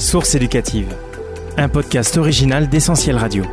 Source éducative, un podcast original d'Essentiel Radio.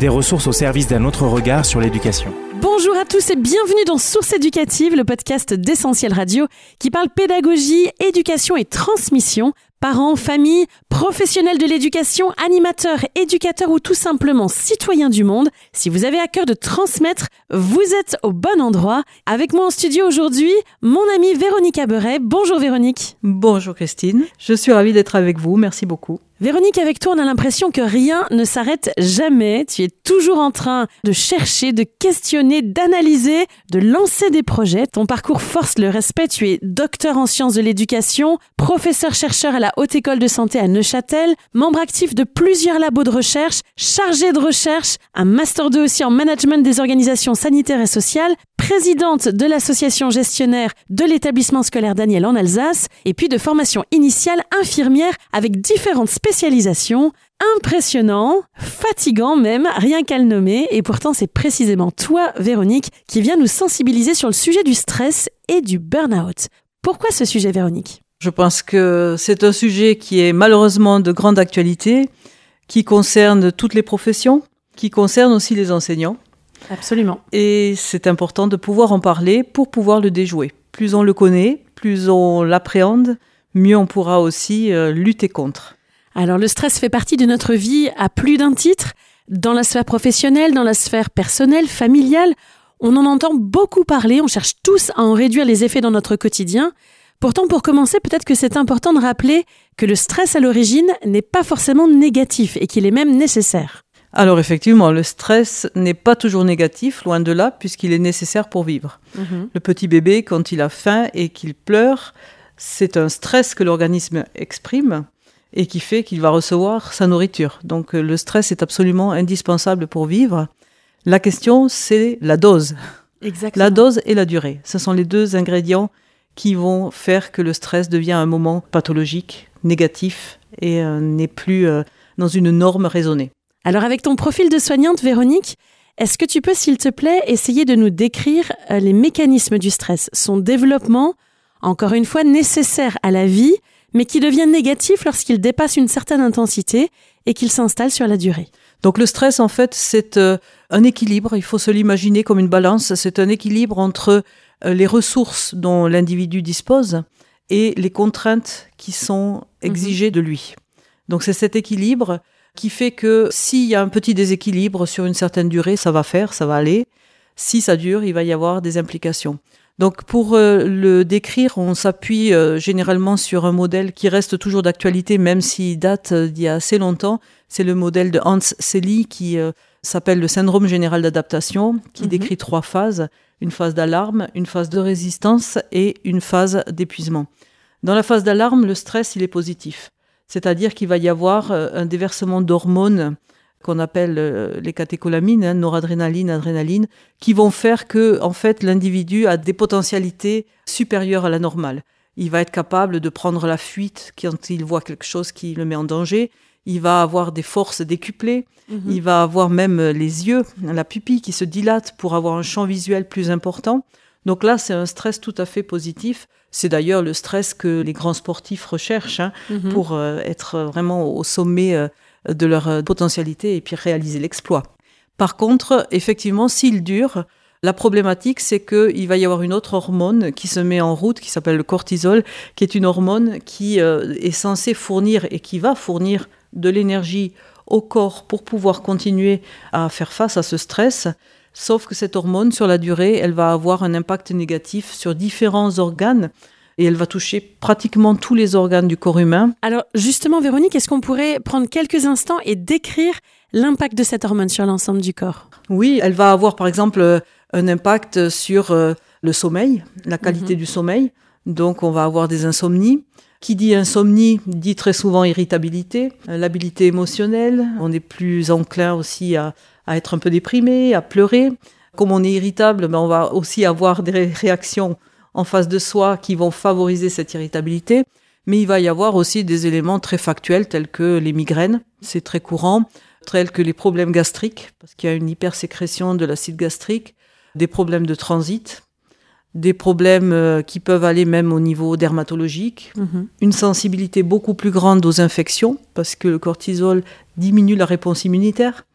Des ressources au service d'un autre regard sur l'éducation. Bonjour à tous et bienvenue dans Source éducative, le podcast d'Essentiel Radio qui parle pédagogie, éducation et transmission. Parents, familles, professionnels de l'éducation, animateurs, éducateurs ou tout simplement citoyens du monde, si vous avez à cœur de transmettre, vous êtes au bon endroit. Avec moi en studio aujourd'hui, mon amie Véronique Aberet. Bonjour Véronique. Bonjour Christine, je suis ravie d'être avec vous, merci beaucoup. Véronique, avec toi, on a l'impression que rien ne s'arrête jamais. Tu es toujours en train de chercher, de questionner, d'analyser, de lancer des projets. Ton parcours force le respect. Tu es docteur en sciences de l'éducation, professeur-chercheur à la Haute École de Santé à Neuchâtel, membre actif de plusieurs labos de recherche, chargé de recherche, un Master 2 aussi en management des organisations sanitaires et sociales, présidente de l'association gestionnaire de l'établissement scolaire Daniel en Alsace, et puis de formation initiale infirmière avec différentes spécialisations. Impressionnant, fatigant même, rien qu'à le nommer, et pourtant c'est précisément toi, Véronique, qui viens nous sensibiliser sur le sujet du stress et du burn-out. Pourquoi ce sujet, Véronique? Je pense que c'est un sujet qui est malheureusement de grande actualité, qui concerne toutes les professions, qui concerne aussi les enseignants. Absolument. Et c'est important de pouvoir en parler pour pouvoir le déjouer. Plus on le connaît, plus on l'appréhende, mieux on pourra aussi euh, lutter contre. Alors le stress fait partie de notre vie à plus d'un titre, dans la sphère professionnelle, dans la sphère personnelle, familiale. On en entend beaucoup parler, on cherche tous à en réduire les effets dans notre quotidien. Pourtant, pour commencer, peut-être que c'est important de rappeler que le stress à l'origine n'est pas forcément négatif et qu'il est même nécessaire. Alors effectivement, le stress n'est pas toujours négatif, loin de là, puisqu'il est nécessaire pour vivre. Mhm. Le petit bébé, quand il a faim et qu'il pleure, c'est un stress que l'organisme exprime et qui fait qu'il va recevoir sa nourriture. Donc euh, le stress est absolument indispensable pour vivre. La question, c'est la dose. Exactement. La dose et la durée. Ce sont les deux ingrédients qui vont faire que le stress devient un moment pathologique, négatif et euh, n'est plus euh, dans une norme raisonnée. Alors avec ton profil de soignante, Véronique, est-ce que tu peux, s'il te plaît, essayer de nous décrire euh, les mécanismes du stress, son développement, encore une fois nécessaire à la vie, mais qui devient négatif lorsqu'il dépasse une certaine intensité et qu'il s'installe sur la durée Donc le stress, en fait, c'est euh, un équilibre, il faut se l'imaginer comme une balance, c'est un équilibre entre euh, les ressources dont l'individu dispose et les contraintes qui sont exigées de lui. Donc c'est cet équilibre qui fait que s'il y a un petit déséquilibre sur une certaine durée, ça va faire, ça va aller. Si ça dure, il va y avoir des implications. Donc pour euh, le décrire, on s'appuie euh, généralement sur un modèle qui reste toujours d'actualité, même s'il date euh, d'il y a assez longtemps. C'est le modèle de Hans Selye qui s'appelle le syndrome général d'adaptation, qui Mhm. décrit trois phases une phase d'alarme, une phase de résistance et une phase d'épuisement. Dans la phase d'alarme, le stress il est positif, c'est-à-dire qu'il va y avoir un déversement d'hormones qu'on appelle euh, les catécholamines, hein, noradrénaline, adrénaline, qui vont faire que, en fait, l'individu a des potentialités supérieures à la normale. Il va être capable de prendre la fuite quand il voit quelque chose qui le met en danger. Il va avoir des forces décuplées. Il va avoir même les yeux, la pupille qui se dilate pour avoir un champ visuel plus important. Donc là, c'est un stress tout à fait positif. C'est d'ailleurs le stress que les grands sportifs recherchent hein, Mhm. pour euh, être vraiment au sommet euh, de leur euh, potentialité et puis réaliser l'exploit. Par contre, effectivement, s'il dure, la problématique, c'est qu'il va y avoir une autre hormone qui se met en route, qui s'appelle le cortisol, qui est une hormone qui euh, est censée fournir et qui va fournir de l'énergie au corps pour pouvoir continuer à faire face à ce stress. Sauf que cette hormone, sur la durée, elle va avoir un impact négatif sur différents organes et elle va toucher pratiquement tous les organes du corps humain. Alors justement, Véronique, est-ce qu'on pourrait prendre quelques instants et décrire l'impact de cette hormone sur l'ensemble du corps? Oui, elle va avoir par exemple euh, un impact sur euh, le sommeil, la qualité du sommeil. Donc on va avoir des insomnies. Qui dit insomnie dit très souvent irritabilité, euh, l'habilité émotionnelle. On est plus enclin aussi à, à être un peu déprimé, à pleurer. Comme on est irritable, ben on va aussi avoir des ré- réactions en face de soi qui vont favoriser cette irritabilité. Mais il va y avoir aussi des éléments très factuels tels que les migraines, c'est très courant, tels que les problèmes gastriques, parce qu'il y a une hypersécrétion de l'acide gastrique, des problèmes de transit, des problèmes euh, qui peuvent aller même au niveau dermatologique, Mhm. une sensibilité beaucoup plus grande aux infections, parce que le cortisol diminue la réponse immunitaire.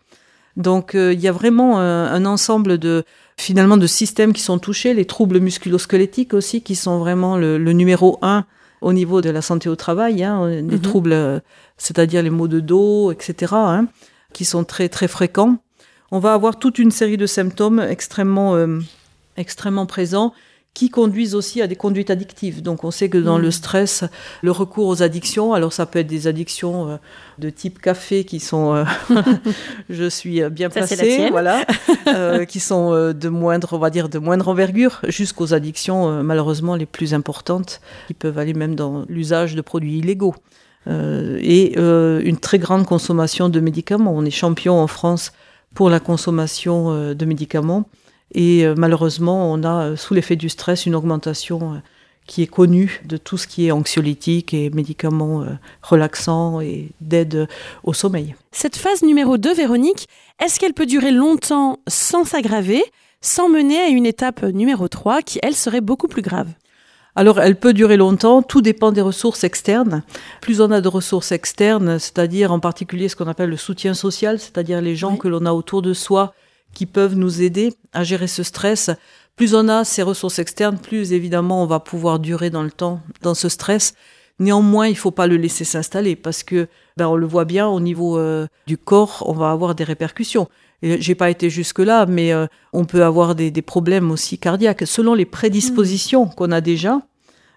Donc euh, il y a vraiment un, un ensemble de finalement de systèmes qui sont touchés, les troubles musculosquelettiques aussi, qui sont vraiment le, le numéro un au niveau de la santé au travail, hein, des Mhm. troubles, euh, c'est-à-dire les maux de dos, etc., hein, qui sont très très fréquents. On va avoir toute une série de symptômes extrêmement euh, extrêmement présents qui conduisent aussi à des conduites addictives. Donc on sait que dans Mhm. le stress, le recours aux addictions, alors ça peut être des addictions euh, de type café qui sont, euh, je suis bien Ça, placée, voilà, euh, qui sont de moindre, on va dire, de moindre envergure, jusqu'aux addictions malheureusement les plus importantes, qui peuvent aller même dans l'usage de produits illégaux. Euh, et une très grande consommation de médicaments. On est champion en France pour la consommation de médicaments. Et euh, malheureusement, on a, euh, sous l'effet du stress, une augmentation euh, qui est connue de tout ce qui est anxiolytique et médicaments relaxants et d'aide au sommeil. Cette phase numéro 2, Véronique, est-ce qu'elle peut durer longtemps sans s'aggraver, sans mener à une étape numéro 3 qui, elle, serait beaucoup plus grave? Alors, elle peut durer longtemps, tout dépend des ressources externes. Plus on a de ressources externes, c'est-à-dire en particulier ce qu'on appelle le soutien social, c'est-à-dire les gens Oui. que l'on a autour de soi qui peuvent nous aider à gérer ce stress. Plus on a ces ressources externes, plus évidemment on va pouvoir durer dans le temps dans ce stress. Néanmoins, il faut pas le laisser s'installer parce que ben, on le voit bien au niveau euh, du corps, on va avoir des répercussions. J'ai pas été jusque là, mais euh, on peut avoir des, des problèmes aussi cardiaques selon les prédispositions qu'on a déjà.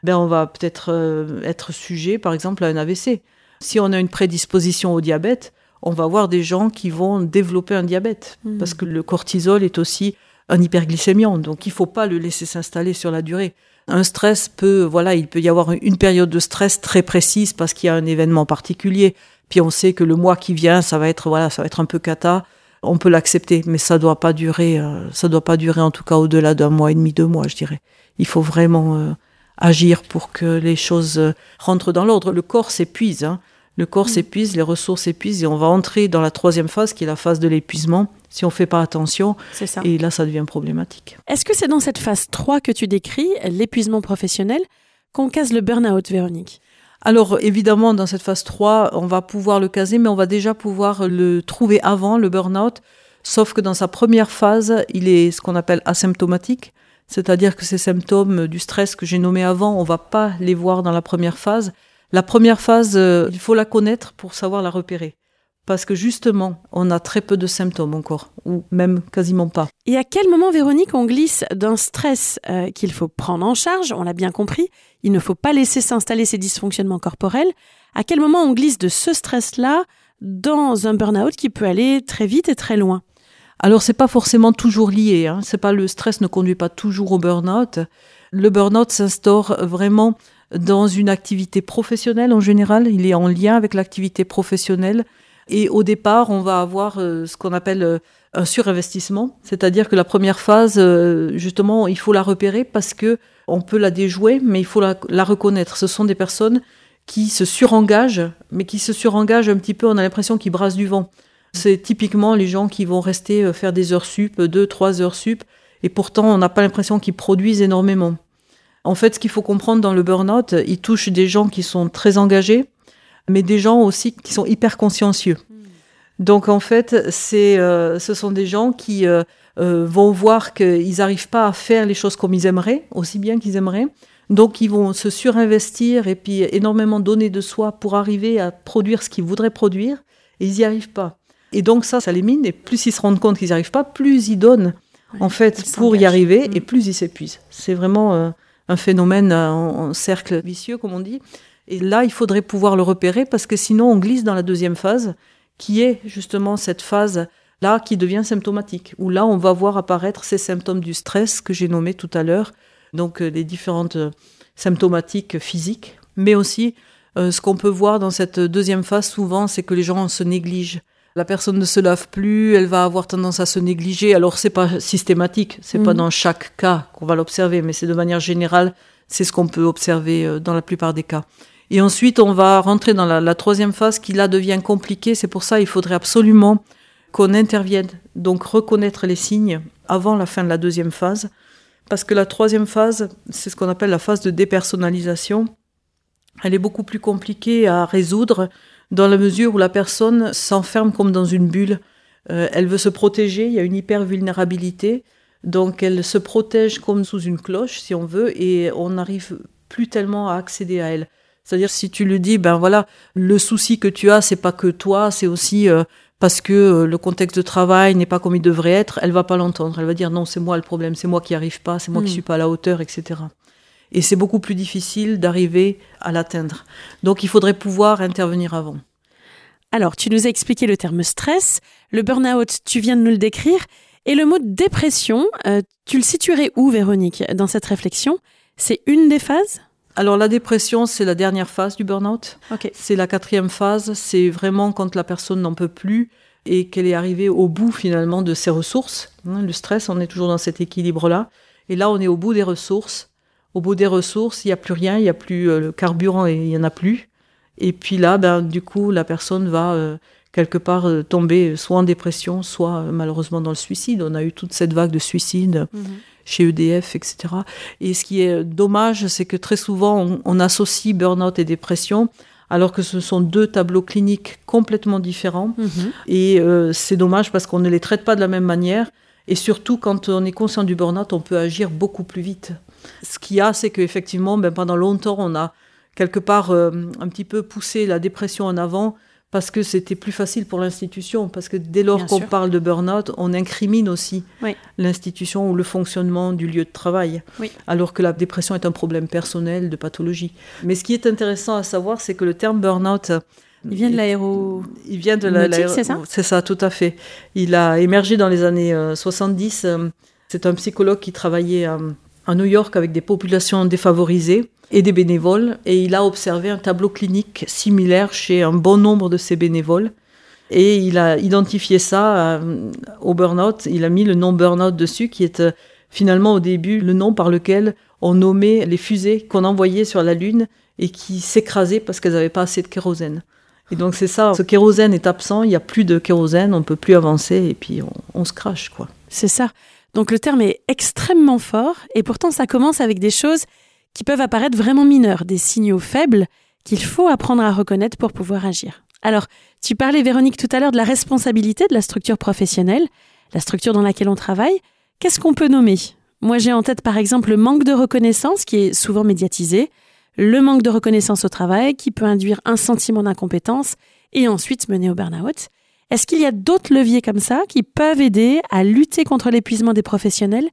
Ben, on va peut-être euh, être sujet, par exemple, à un AVC. Si on a une prédisposition au diabète, on va avoir des gens qui vont développer un diabète Mhm. parce que le cortisol est aussi un hyperglycémiant, donc il faut pas le laisser s'installer sur la durée. Un stress peut, voilà, il peut y avoir une période de stress très précise parce qu'il y a un événement particulier. Puis on sait que le mois qui vient, ça va être, voilà, ça va être un peu cata. On peut l'accepter, mais ça doit pas durer, euh, ça doit pas durer en tout cas au-delà d'un mois et demi, deux mois, je dirais. Il faut vraiment euh, agir pour que les choses euh, rentrent dans l'ordre. Le corps s'épuise, hein. Le corps s'épuise, les ressources s'épuisent et on va entrer dans la troisième phase qui est la phase de l'épuisement si on fait pas attention C'est ça. et là ça devient problématique. Est-ce que c'est dans cette phase 3 que tu décris, l'épuisement professionnel, qu'on case le burn-out, Véronique? Alors évidemment, dans cette phase 3, on va pouvoir le caser, mais on va déjà pouvoir le trouver avant le burn-out, sauf que dans sa première phase, il est ce qu'on appelle asymptomatique, c'est-à-dire que ces symptômes du stress que j'ai nommés avant, on va pas les voir dans la première phase. La première phase, euh, il faut la connaître pour savoir la repérer. Parce que justement, on a très peu de symptômes encore, ou même quasiment pas. Et à quel moment, Véronique, on glisse d'un stress euh, qu'il faut prendre en charge On l'a bien compris, il ne faut pas laisser s'installer ces dysfonctionnements corporels. À quel moment on glisse de ce stress-là dans un burn-out qui peut aller très vite et très loin? Alors c'est pas forcément toujours lié. Hein. C'est pas le stress ne conduit pas toujours au burn-out. Le burn-out s'instaure vraiment dans une activité professionnelle en général. Il est en lien avec l'activité professionnelle. Et au départ, on va avoir euh, ce qu'on appelle euh, un surinvestissement, c'est-à-dire que la première phase, euh, justement, il faut la repérer parce que on peut la déjouer, mais il faut la, reconnaître. Ce sont des personnes qui se surengagent, mais qui se surengagent un petit peu. On a l'impression qu'ils brassent du vent. C'est typiquement les gens qui vont rester faire des heures sup, deux, trois heures sup, et pourtant on n'a pas l'impression qu'ils produisent énormément. En fait, ce qu'il faut comprendre dans le burn-out, il touche des gens qui sont très engagés, mais des gens aussi qui sont hyper consciencieux. Donc en fait, c'est, euh, ce sont des gens qui euh, euh, vont voir qu'ils n'arrivent pas à faire les choses comme ils aimeraient, aussi bien qu'ils aimeraient. Donc ils vont se surinvestir et puis énormément donner de soi pour arriver à produire ce qu'ils voudraient produire, et ils n'y arrivent pas. Et donc ça, ça les mine, et plus ils se rendent compte qu'ils n'y arrivent pas, plus ils donnent en fait pour y arriver, et plus ils s'épuisent. C'est vraiment un phénomène en, cercle vicieux, comme on dit. Et là, il faudrait pouvoir le repérer parce que sinon, on glisse dans la deuxième phase, qui est justement cette phase là qui devient symptomatique, où là, on va voir apparaître ces symptômes du stress que j'ai nommés tout à l'heure, donc euh, les différentes euh, symptomatiques physiques, mais aussi euh, ce qu'on peut voir dans cette deuxième phase souvent, c'est que les gens se négligent. La personne ne se lave plus, elle va avoir tendance à se négliger. Alors c'est pas systématique, c'est pas Mhm. dans chaque cas qu'on va l'observer, mais c'est de manière générale, c'est ce qu'on peut observer euh, dans la plupart des cas. Et ensuite, on va rentrer dans la, la troisième phase qui là devient compliquée. C'est pour ça il faudrait absolument qu'on intervienne, donc reconnaître les signes avant la fin de la deuxième phase, parce que la troisième phase, c'est ce qu'on appelle la phase de dépersonnalisation. Elle est beaucoup plus compliquée à résoudre dans la mesure où la personne s'enferme comme dans une bulle. Euh, elle veut se protéger, il y a une hyper-vulnérabilité, donc elle se protège comme sous une cloche, si on veut, et on n'arrive plus tellement à accéder à elle. C'est-à-dire si tu lui dis, ben voilà, le souci que tu as, c'est pas que toi, c'est aussi euh, parce que euh, le contexte de travail n'est pas comme il devrait être, elle va pas l'entendre. Elle va dire non, c'est moi le problème, c'est moi qui arrive pas, c'est moi qui hmm. suis pas à la hauteur, etc. Et c'est beaucoup plus difficile d'arriver à l'atteindre. Donc il faudrait pouvoir intervenir avant. Alors, tu nous as expliqué le terme stress, le burn-out, tu viens de nous le décrire, et le mot dépression, euh, tu le situerais où, Véronique, dans cette réflexion? C'est une des phases? Alors la dépression, c'est la dernière phase du burn-out. C'est la quatrième phase, c'est vraiment quand la personne n'en peut plus et qu'elle est arrivée au bout finalement de ses ressources. Hein, le stress, on est toujours dans cet équilibre-là. Et là, on est au bout des ressources. Au bout des ressources, il n'y a plus rien, il n'y a plus euh, le carburant et il n'y en a plus. Et puis là, ben, du coup, la personne va euh, quelque part euh, tomber soit en dépression, soit malheureusement dans le suicide. On a eu toute cette vague de suicides. Mhm chez EDF, etc. Et ce qui est dommage, c'est que très souvent, on, associe burn-out et dépression alors que ce sont deux tableaux cliniques complètement différents. Mhm. Et euh, c'est dommage parce qu'on ne les traite pas de la même manière. Et surtout, quand on est conscient du burn-out, on peut agir beaucoup plus vite. Ce qu'il y a, c'est qu'effectivement, ben, pendant longtemps, on a quelque part euh, un petit peu poussé la dépression en avant parce que c'était plus facile pour l'institution, parce que dès lors qu'on parle de burn-out, on incrimine aussi l'institution ou le fonctionnement du lieu de travail, alors que la dépression est un problème personnel de pathologie. Mais ce qui est intéressant à savoir, c'est que le terme burn-out... Il vient de l'aéro... Il vient de la... c'est ça? C'est ça, tout à fait. Il a émergé dans les années 70. Euh, c'est un psychologue qui travaillait à, à New York avec des populations défavorisées et des bénévoles, et il a observé un tableau clinique similaire chez un bon nombre de ces bénévoles. Et il a identifié ça euh, au burn-out, il a mis le nom burn-out dessus, qui est euh, finalement au début le nom par lequel on nommait les fusées qu'on envoyait sur la Lune et qui s'écrasaient parce qu'elles n'avaient pas assez de kérosène. Et donc c'est ça, ce kérosène est absent, il n'y a plus de kérosène, on ne peut plus avancer et puis on, on se crache. quoi. C'est ça. Donc le terme est extrêmement fort et pourtant ça commence avec des choses qui peuvent apparaître vraiment mineurs, des signaux faibles qu'il faut apprendre à reconnaître pour pouvoir agir. Alors, tu parlais, Véronique, tout à l'heure de la responsabilité de la structure professionnelle, la structure dans laquelle on travaille. Qu'est-ce qu'on peut nommer? Moi, j'ai en tête, par exemple, le manque de reconnaissance qui est souvent médiatisé, le manque de reconnaissance au travail qui peut induire un sentiment d'incompétence et ensuite mener au burn-out. Est-ce qu'il y a d'autres leviers comme ça qui peuvent aider à lutter contre l'épuisement des professionnels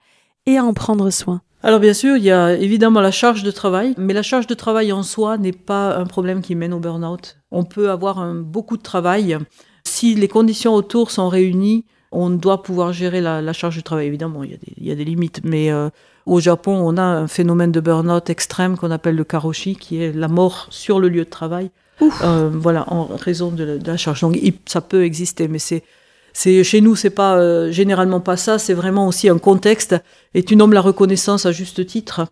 et à en prendre soin? Alors bien sûr, il y a évidemment la charge de travail, mais la charge de travail en soi n'est pas un problème qui mène au burn-out. On peut avoir beaucoup de travail. Si les conditions autour sont réunies, on doit pouvoir gérer la, charge de travail. Évidemment, il y a des, limites, mais euh, au Japon, on a un phénomène de burn-out extrême qu'on appelle le karoshi, qui est la mort sur le lieu de travail. Euh, voilà, en raison de la, de la charge. Donc, ça peut exister, mais c'est c'est chez nous, c'est pas euh, généralement pas ça. C'est vraiment aussi un contexte. Et tu nommes la reconnaissance à juste titre.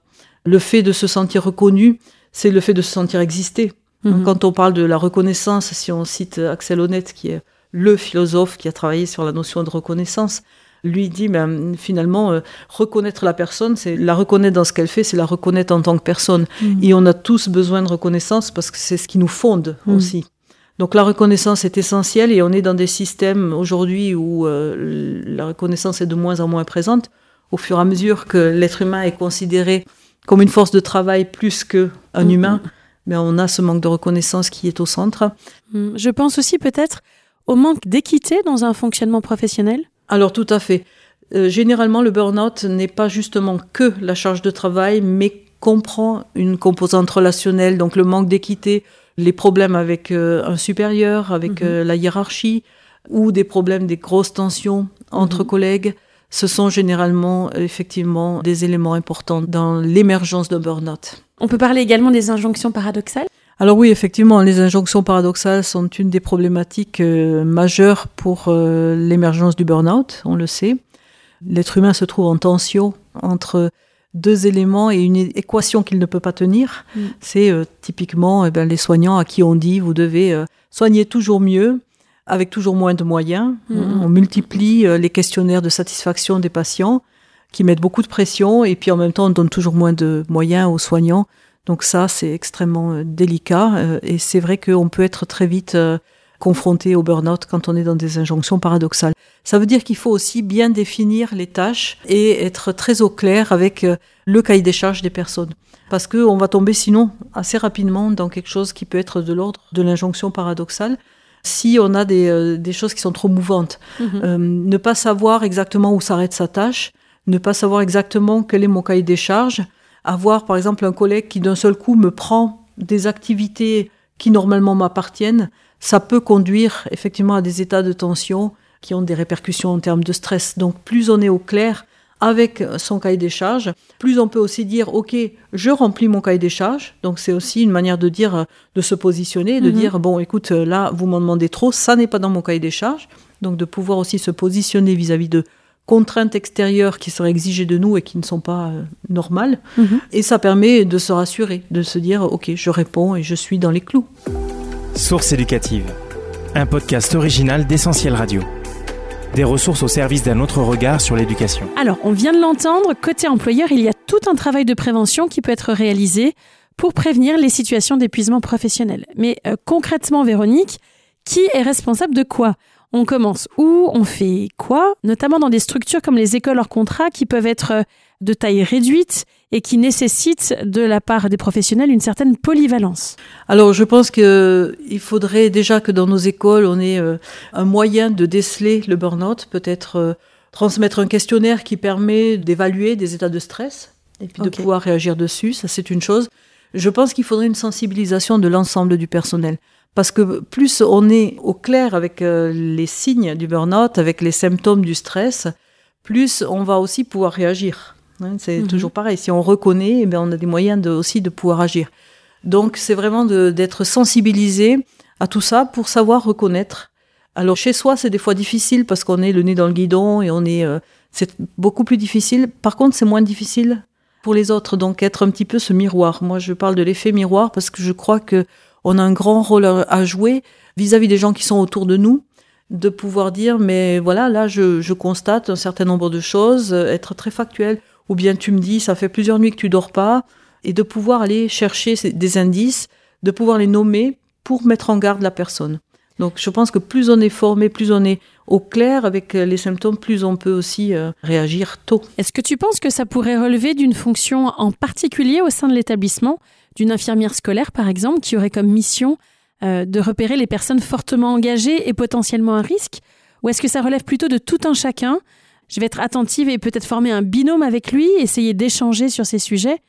Le fait de se sentir reconnu, c'est le fait de se sentir exister. Mhm. Quand on parle de la reconnaissance, si on cite Axel Honneth, qui est le philosophe qui a travaillé sur la notion de reconnaissance, lui dit ben, finalement euh, reconnaître la personne, c'est la reconnaître dans ce qu'elle fait, c'est la reconnaître en tant que personne. Mhm. Et on a tous besoin de reconnaissance parce que c'est ce qui nous fonde mhm. aussi. Donc la reconnaissance est essentielle et on est dans des systèmes aujourd'hui où euh, la reconnaissance est de moins en moins présente. Au fur et à mesure que l'être humain est considéré comme une force de travail plus qu'un un mm-hmm. humain, mais on a ce manque de reconnaissance qui est au centre. Mm. Je pense aussi peut-être au manque d'équité dans un fonctionnement professionnel. Alors tout à fait. Euh, généralement, le burn-out n'est pas justement que la charge de travail, mais comprend une composante relationnelle, donc le manque d'équité, les problèmes avec euh, un supérieur, avec mhm. euh, la hiérarchie, ou des problèmes, des grosses tensions entre mhm. collègues, ce sont généralement effectivement des éléments importants dans l'émergence d'un burn-out. On peut parler également des injonctions paradoxales? Alors oui, effectivement, les injonctions paradoxales sont une des problématiques euh, majeures pour l'émergence du burn-out, on le sait. L'être humain se trouve en tension entre deux éléments et une équation qu'il ne peut pas tenir. Mm. C'est euh, typiquement eh ben, les soignants à qui on dit vous devez euh, soigner toujours mieux avec toujours moins de moyens. Mm. On multiplie euh, les questionnaires de satisfaction des patients qui mettent beaucoup de pression et puis en même temps on donne toujours moins de moyens aux soignants. Donc ça, c'est extrêmement euh, délicat euh, et c'est vrai qu'on peut être très vite euh, confronté au burn-out quand on est dans des injonctions paradoxales. Ça veut dire qu'il faut aussi bien définir les tâches et être très au clair avec le cahier des charges des personnes. Parce qu'on va tomber sinon assez rapidement dans quelque chose qui peut être de l'ordre de l'injonction paradoxale si on a des, des, choses qui sont trop mouvantes. Mhm. ne pas savoir exactement où s'arrête sa tâche, ne pas savoir exactement quel est mon cahier des charges, avoir par exemple un collègue qui d'un seul coup me prend des activités qui normalement m'appartiennent, ça peut conduire effectivement à des états de tension qui ont des répercussions en termes de stress. Donc plus on est au clair avec son cahier des charges, plus on peut aussi dire ok, je remplis mon cahier des charges. Donc c'est aussi une manière de dire de se positionner, de mhm. dire bon écoute là vous m'en demandez trop, ça n'est pas dans mon cahier des charges. Donc de pouvoir aussi se positionner vis-à-vis de contraintes extérieures qui seraient exigées de nous et qui ne sont pas euh, normales. Mhm. Et ça permet de se rassurer, de se dire, OK, je réponds et je suis dans les clous. Source éducative, un podcast original d'Essentiel Radio. Des ressources au service d'un autre regard sur l'éducation. Alors, on vient de l'entendre, côté employeur, il y a tout un travail de prévention qui peut être réalisé pour prévenir les situations d'épuisement professionnel. Mais euh, concrètement, Véronique, qui est responsable de quoi? On commence où, on fait quoi, notamment dans des structures comme les écoles hors contrat qui peuvent être euh, de taille réduite et qui nécessitent de la part des professionnels une certaine polyvalence. Alors je pense qu'il faudrait déjà que dans nos écoles, on ait euh, un moyen de déceler le burn-out, peut-être euh, transmettre un questionnaire qui permet d'évaluer des états de stress et puis de pouvoir réagir dessus, ça c'est une chose. Je pense qu'il faudrait une sensibilisation de l'ensemble du personnel. Parce que plus on est au clair avec euh, les signes du burn-out, avec les symptômes du stress, plus on va aussi pouvoir réagir. Hein, c'est mhm. toujours pareil. Si on reconnaît, eh bien, on a des moyens de, aussi de pouvoir agir. Donc c'est vraiment d'être sensibilisé à tout ça pour savoir reconnaître. Alors chez soi, c'est des fois difficile parce qu'on est le nez dans le guidon et on est. Euh, c'est beaucoup plus difficile. Par contre, c'est moins difficile pour les autres. Donc être un petit peu ce miroir. Moi, je parle de l'effet miroir parce que je crois que on a un grand rôle à jouer vis-à-vis des gens qui sont autour de nous, de pouvoir dire, mais voilà, là, je, constate un certain nombre de choses, être très factuel, ou bien tu me dis, ça fait plusieurs nuits que tu dors pas, et de pouvoir aller chercher des indices, de pouvoir les nommer pour mettre en garde la personne. Donc je pense que plus on est formé, plus on est au clair avec les symptômes, plus on peut aussi euh, réagir tôt. Est-ce que tu penses que ça pourrait relever d'une fonction en particulier au sein de l'établissement d'une infirmière scolaire, par exemple, qui aurait comme mission euh, de repérer les personnes fortement engagées et potentiellement à risque? Ou est-ce que ça relève plutôt de tout un chacun? Je vais être attentive et peut-être former un binôme avec lui, essayer d'échanger sur ces sujets.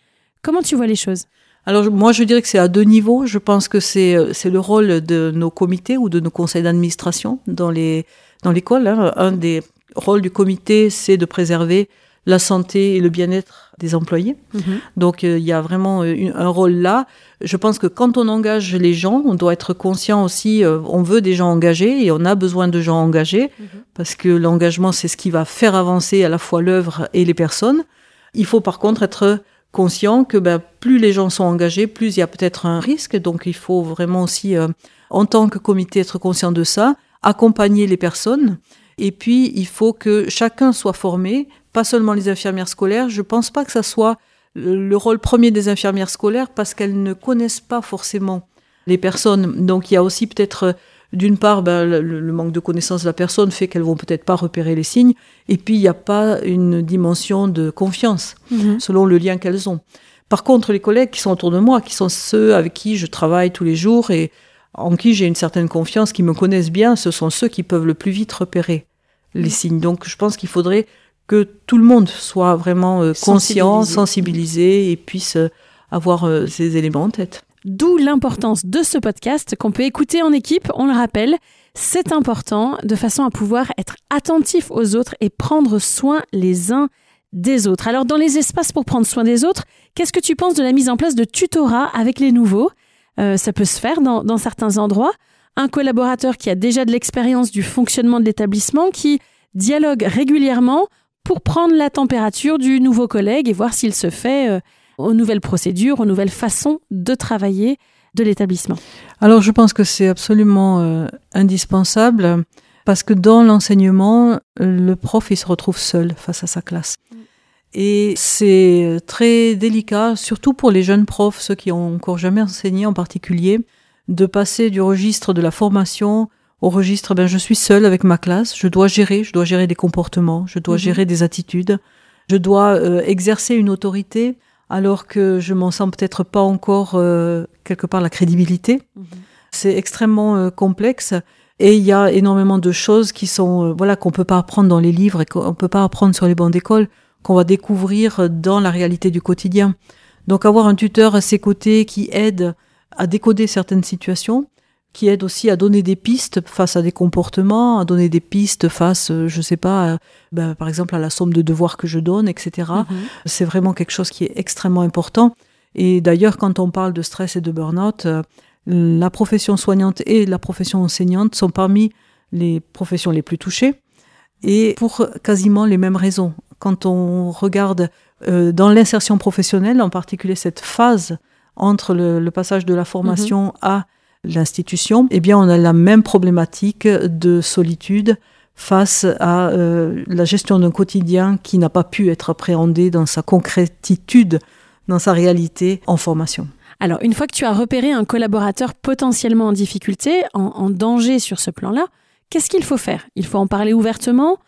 Comment tu vois les choses? Alors moi je dirais que c'est à deux niveaux. Je pense que c'est euh, c'est le rôle de nos comités ou de nos conseils d'administration dans les dans l'école. Hein. Un des rôles du comité c'est de préserver la santé et le bien-être des employés. Mhm. Donc euh, il y a vraiment euh, un rôle là. Je pense que quand on engage les gens, on doit être conscient aussi, euh, on veut des gens engagés et on a besoin de gens engagés mhm. parce que l'engagement c'est ce qui va faire avancer à la fois l'œuvre et les personnes. Il faut par contre être conscient que ben, plus les gens sont engagés, plus il y a peut-être un risque. Donc il faut vraiment aussi, en tant que comité, être conscient de ça, accompagner les personnes. Et puis, il faut que chacun soit formé pas seulement les infirmières scolaires. Je ne pense pas que ça soit le rôle premier des infirmières scolaires parce qu'elles ne connaissent pas forcément les personnes. Donc il y a aussi peut-être, euh, d'une part, ben, le, manque de connaissance de la personne fait qu'elles vont peut-être pas repérer les signes. Et puis il n'y a pas une dimension de confiance mhm. selon le lien qu'elles ont. Par contre, les collègues qui sont autour de moi, qui sont ceux avec qui je travaille tous les jours et en qui j'ai une certaine confiance, qui me connaissent bien, ce sont ceux qui peuvent le plus vite repérer les mhm. signes. Donc je pense qu'il faudrait que tout le monde soit vraiment euh, conscient, sensibilisé, et puisse euh, avoir euh, ces éléments en tête. D'où l'importance de ce podcast qu'on peut écouter en équipe, on le rappelle. C'est important de façon à pouvoir être attentif aux autres et prendre soin les uns des autres. Alors dans les espaces pour prendre soin des autres, qu'est-ce que tu penses de la mise en place de tutorats avec les nouveaux? Ça peut se faire dans, dans certains endroits. Un collaborateur qui a déjà de l'expérience du fonctionnement de l'établissement, qui dialogue régulièrement pour prendre la température du nouveau collègue et voir s'il se fait euh, aux nouvelles procédures, aux nouvelles façons de travailler de l'établissement. Alors je pense que c'est absolument euh, indispensable parce que dans l'enseignement, le prof il se retrouve seul face à sa classe. Et c'est très délicat, surtout pour les jeunes profs, ceux qui ont encore jamais enseigné en particulier, de passer du registre de la formation au registre, ben, je suis seule avec ma classe, je dois gérer, je dois gérer des comportements, je dois mhm. gérer des attitudes, je dois euh, exercer une autorité alors que je m'en sens peut-être pas encore euh, quelque part la crédibilité. Mhm. C'est extrêmement euh, complexe et il y a énormément de choses qui sont voilà qu'on peut pas apprendre dans les livres et qu'on peut pas apprendre sur les bancs d'école, qu'on va découvrir dans la réalité du quotidien. Donc avoir un tuteur à ses côtés qui aide à décoder certaines situations, qui aide aussi à donner des pistes face à des comportements, à donner des pistes face, euh, je sais pas, ben, par exemple à la somme de devoirs que je donne, etc. Mhm. C'est vraiment quelque chose qui est extrêmement important. Et d'ailleurs, quand on parle de stress et de burn-out, euh, la profession soignante et la profession enseignante sont parmi les professions les plus touchées et pour quasiment les mêmes raisons. Quand on regarde euh, dans l'insertion professionnelle, en particulier cette phase entre le, passage de la formation mhm. à l'institution, eh bien, on a la même problématique de solitude face à euh, la gestion d'un quotidien qui n'a pas pu être appréhendé dans sa concrétitude, dans sa réalité en formation. Alors, une fois que tu as repéré un collaborateur potentiellement en difficulté, en, danger sur ce plan-là, qu'est-ce qu'il faut faire? Il faut en parler ouvertement,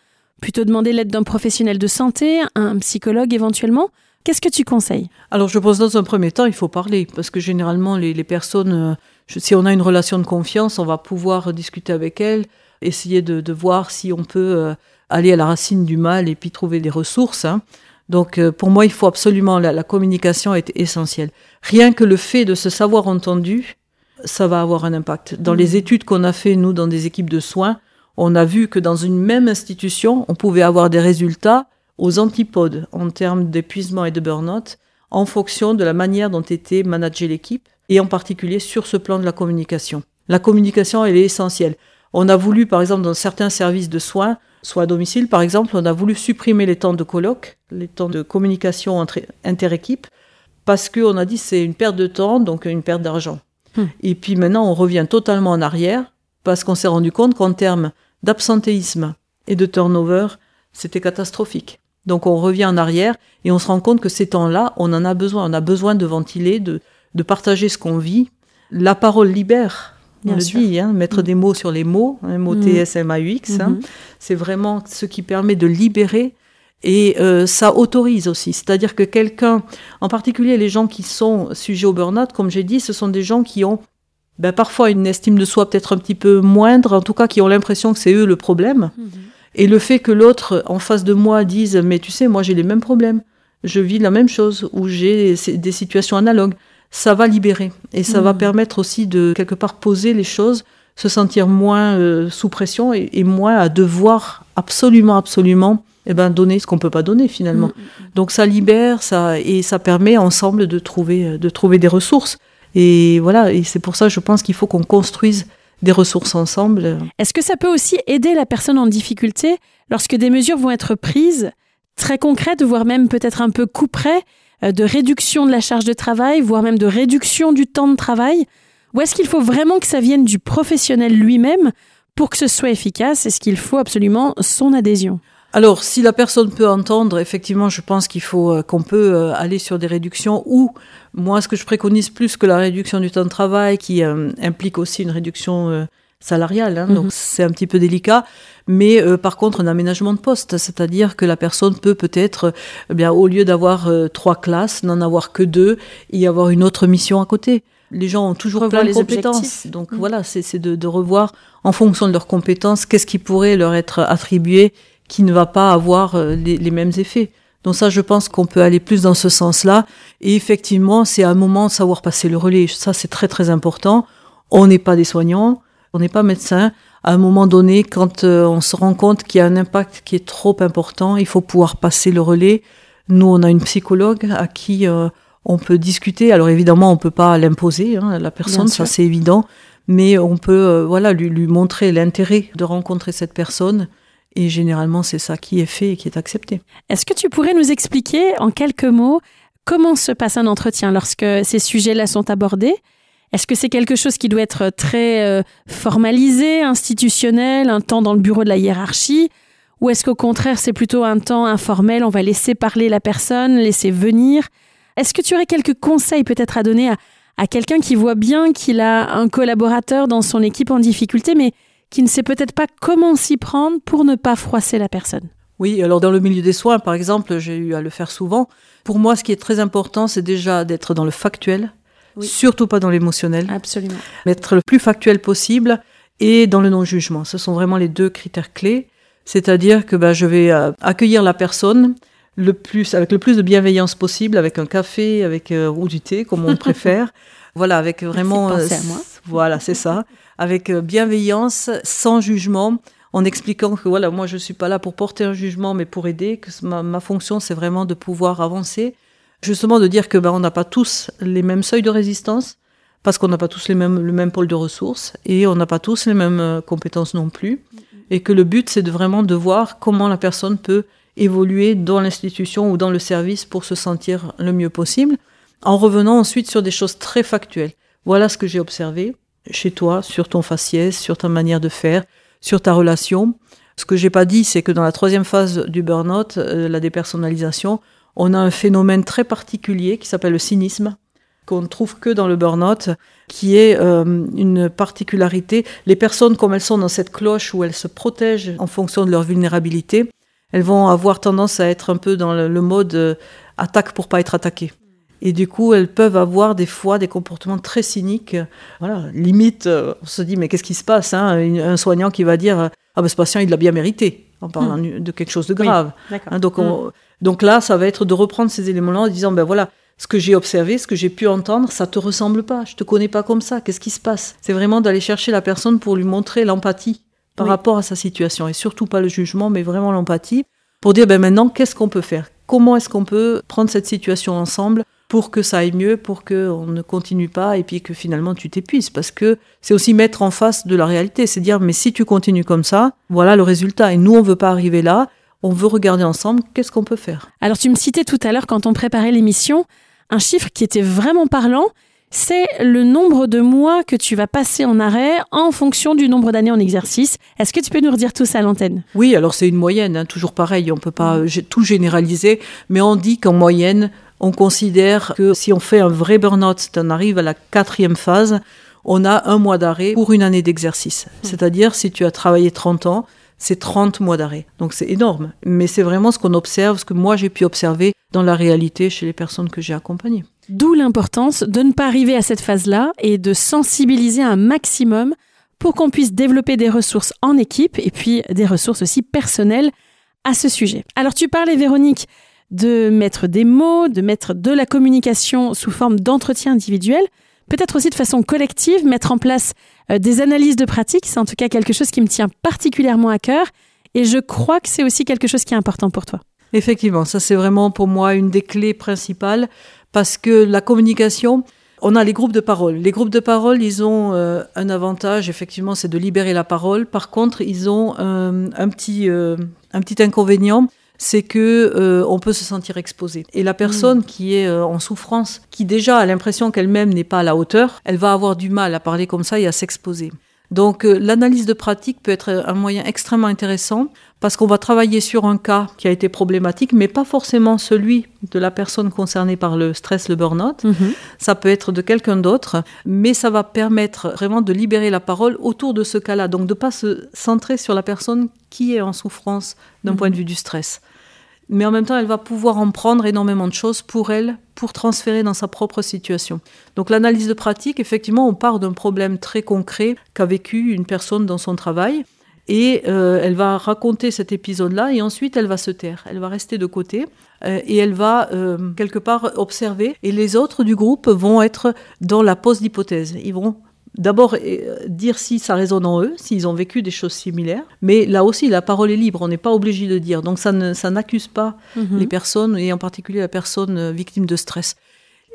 plutôt demander l'aide d'un professionnel de santé, un psychologue éventuellement Qu'est-ce que tu conseilles? Alors, je pense dans un premier temps, il faut parler, parce que généralement, les, les personnes euh, si on a une relation de confiance, on va pouvoir discuter avec elle, essayer de, voir si on peut euh, aller à la racine du mal et puis trouver des ressources. Hein. Donc euh, pour moi, il faut absolument la, communication est essentielle. Rien que le fait de se savoir entendu, ça va avoir un impact. Dans les mmh. études qu'on a fait nous dans des équipes de soins, on a vu que dans une même institution, on pouvait avoir des résultats aux antipodes en termes d'épuisement et de burn-out en fonction de la manière dont était managée l'équipe et en particulier sur ce plan de la communication. La communication, elle est essentielle. On a voulu, par exemple, dans certains services de soins, soit à domicile, par exemple, on a voulu supprimer les temps de colloque, les temps de communication entre interéquipes, parce qu'on a dit c'est une perte de temps, donc une perte d'argent. Hmm. Et puis maintenant, on revient totalement en arrière, parce qu'on s'est rendu compte qu'en termes d'absentéisme et de turnover, c'était catastrophique. Donc on revient en arrière et on se rend compte que ces temps-là, on en a besoin. On a besoin de ventiler, de, de partager ce qu'on vit. La parole libère, on le dit, hein, mettre mm. des mots sur les mots, un mot TSMAUX, hein, mm-hmm. c'est vraiment ce qui permet de libérer et euh, ça autorise aussi. C'est-à-dire que quelqu'un, en particulier les gens qui sont sujets au burn-out, comme j'ai dit, ce sont des gens qui ont ben, parfois une estime de soi peut-être un petit peu moindre, en tout cas qui ont l'impression que c'est eux le problème. Mm-hmm. Et le fait que l'autre en face de moi dise, mais tu sais, moi j'ai les mêmes problèmes, je vis la même chose, ou j'ai des situations analogues ça va libérer et ça va mm. permettre aussi de quelque part poser les choses, se sentir moins euh, sous pression et, moins à devoir absolument, absolument eh ben, donner ce qu'on peut pas donner finalement. Mm, Donc ça libère ça et ça permet ensemble de trouver, de trouver des ressources. Et voilà, et c'est pour ça je pense qu'il faut qu'on construise des ressources ensemble. Est-ce que ça peut aussi aider la personne en difficulté lorsque des mesures vont être prises très concrètes, voire même peut-être un peu coup près euh, de réduction de la charge de travail, voire même de réduction du temps de travail? Ou est-ce qu'il faut vraiment que ça vienne du professionnel lui-même pour que ce soit efficace? Est-ce qu'il faut absolument son adhésion? Alors, si la personne peut entendre, effectivement, je pense qu'il faut euh, qu'on peut euh, aller sur des réductions ou moi, ce que je préconise plus que la réduction du temps de travail, qui implique aussi une réduction salariale, hein, donc mhm. c'est un petit peu délicat. Mais euh, par contre, un aménagement de poste, c'est-à-dire que la personne peut peut-être, eh bien, au lieu d'avoir euh, trois classes, n'en avoir que deux, y avoir une autre mission à côté. Les gens ont toujours plein de compétences, donc mhm. voilà, c'est de, de, revoir en fonction de leurs compétences qu'est-ce qui pourrait leur être attribué qui ne va pas avoir euh, les, les mêmes effets. Donc ça, je pense qu'on peut aller plus dans ce sens-là. Et effectivement, c'est un moment de savoir passer le relais. Ça, c'est très très important. On n'est pas des soignants, on n'est pas médecin. À un moment donné, quand euh, on se rend compte qu'il y a un impact qui est trop important, il faut pouvoir passer le relais. Nous, on a une psychologue à qui euh, on peut discuter. Alors évidemment, on peut pas l'imposer, hein, la personne, ça c'est évident, mais on peut euh, voilà lui, lui montrer l'intérêt de rencontrer cette personne. Et généralement, c'est ça qui est fait et qui est accepté. Est-ce que tu pourrais nous expliquer en quelques mots comment se passe un entretien lorsque ces sujets-là sont abordés? Est-ce que c'est quelque chose qui doit être très euh, formalisé, institutionnel, un temps dans le bureau de la hiérarchie? Ou est-ce qu'au contraire, c'est plutôt un temps informel, on va laisser parler la personne, laisser venir? Est-ce que tu aurais quelques conseils peut-être à donner à, à quelqu'un qui voit bien qu'il a un collaborateur dans son équipe en difficulté, mais qui ne sait peut-être pas comment s'y prendre pour ne pas froisser la personne oui, alors dans le milieu des soins, par exemple, j'ai eu à le faire souvent. Pour moi, ce qui est très important, c'est déjà d'être dans le factuel, surtout pas dans l'émotionnel. Absolument. Être le plus factuel possible et dans le non-jugement. Ce sont vraiment les deux critères clés. C'est-à-dire que bah, je vais euh, accueillir la personne le plus, avec le plus de bienveillance possible, avec un café, avec euh, ou du thé, comme on préfère. Voilà, avec vraiment. Merci à moi. Voilà, c'est ça. Avec bienveillance, sans jugement, en expliquant que voilà, moi je suis pas là pour porter un jugement, mais pour aider, que ma, fonction c'est vraiment de pouvoir avancer, justement de dire que ben on n'a pas tous les mêmes seuils de résistance, parce qu'on n'a pas tous les mêmes, le même pôle de ressources et on n'a pas tous les mêmes euh, compétences non plus, et que le but c'est de vraiment de voir comment la personne peut évoluer dans l'institution ou dans le service pour se sentir le mieux possible, en revenant ensuite sur des choses très factuelles. Voilà ce que j'ai observé chez toi, sur ton faciès, sur ta manière de faire, sur ta relation. Ce que j'ai pas dit, c'est que dans la troisième phase du burn-out, euh, la dépersonnalisation, on a un phénomène très particulier qui s'appelle le cynisme, qu'on ne trouve que dans le burn-out, qui est euh, une particularité. Les personnes, comme elles sont dans cette cloche où elles se protègent en fonction de leur vulnérabilité, elles vont avoir tendance à être un peu dans le, mode euh, attaque pour pas être attaquée. Et du coup, elles peuvent avoir des fois des comportements très cyniques. Voilà, limite, euh, on se dit, mais qu'est-ce qui se passe hein Un soignant qui va dire, ah ben ce patient, il l'a bien mérité, en parlant hmm. de quelque chose de grave. Hein, donc, hmm. donc là, ça va être de reprendre ces éléments-là en disant, ben voilà, ce que j'ai observé, ce que j'ai pu entendre, ça te ressemble pas. Je te connais pas comme ça. Qu'est-ce qui se passe? C'est vraiment d'aller chercher la personne pour lui montrer l'empathie par rapport à sa situation et surtout pas le jugement, mais vraiment l'empathie pour dire ben maintenant qu'est-ce qu'on peut faire? Comment est-ce qu'on peut prendre cette situation ensemble pour que ça aille mieux, pour qu'on ne continue pas et puis que finalement tu t'épuises. Parce que c'est aussi mettre en face de la réalité, c'est dire mais si tu continues comme ça, voilà le résultat. Et nous, on veut pas arriver là, on veut regarder ensemble qu'est-ce qu'on peut faire. Alors tu me citais tout à l'heure quand on préparait l'émission un chiffre qui était vraiment parlant. C'est le nombre de mois que tu vas passer en arrêt en fonction du nombre d'années en exercice. Est-ce que tu peux nous redire tout ça à l'antenne? Oui, alors c'est une moyenne, hein, toujours pareil, on peut pas mmh. tout généraliser, mais on dit qu'en moyenne, on considère que si on fait un vrai burn-out, on arrive à la quatrième phase, on a un mois d'arrêt pour une année d'exercice. Hmm. C'est-à-dire, si tu as travaillé 30 ans, c'est 30 mois d'arrêt. Donc c'est énorme. Mais c'est vraiment ce qu'on observe, ce que moi j'ai pu observer dans la réalité chez les personnes que j'ai accompagnées. D'où l'importance de ne pas arriver à cette phase-là et de sensibiliser un maximum pour qu'on puisse développer des ressources en équipe et puis des ressources aussi personnelles à ce sujet. Alors tu parlais, Véronique, de mettre des mots, de mettre de la communication sous forme d'entretien individuel, peut-être aussi de façon collective, mettre en place euh, des analyses de pratique. C'est en tout cas quelque chose qui me tient particulièrement à cœur et je crois que c'est aussi quelque chose qui est important pour toi. Effectivement, ça c'est vraiment pour moi une des clés principales parce que la communication, on a les groupes de parole. Les groupes de parole, ils ont euh, un avantage, effectivement, c'est de libérer la parole. Par contre, ils ont euh, un, petit, un petit inconvénient, c'est que euh, on peut se sentir exposé. Et la personne mm. qui est euh, en souffrance, qui déjà a l'impression qu'elle-même n'est pas à la hauteur, elle va avoir du mal à parler comme ça et à s'exposer. Donc euh, l'analyse de pratique peut être un moyen extrêmement intéressant parce qu'on va travailler sur un cas qui a été problématique, mais pas forcément celui de la personne concernée par le stress, le burn-out. Mm-hmm. Ça peut être de quelqu'un d'autre, mais ça va permettre vraiment de libérer la parole autour de ce cas-là. Donc de pas se centrer sur la personne qui est en souffrance d'un mm-hmm. point de vue du stress mais en même temps, elle va pouvoir en prendre énormément de choses pour elle, pour transférer dans sa propre situation. Donc l'analyse de pratique, effectivement, on part d'un problème très concret qu'a vécu une personne dans son travail, et euh, elle va raconter cet épisode-là, et ensuite elle va se taire, elle va rester de côté, euh, et elle va euh, quelque part observer, et les autres du groupe vont être dans la pose d'hypothèse. Ils vont d'abord euh, dire si ça résonne en eux, s'ils ont vécu des choses similaires. Mais là aussi, la parole est libre, on n'est pas obligé de dire. Donc ça, n'accuse pas mhm. les personnes, et en particulier la personne euh, victime de stress.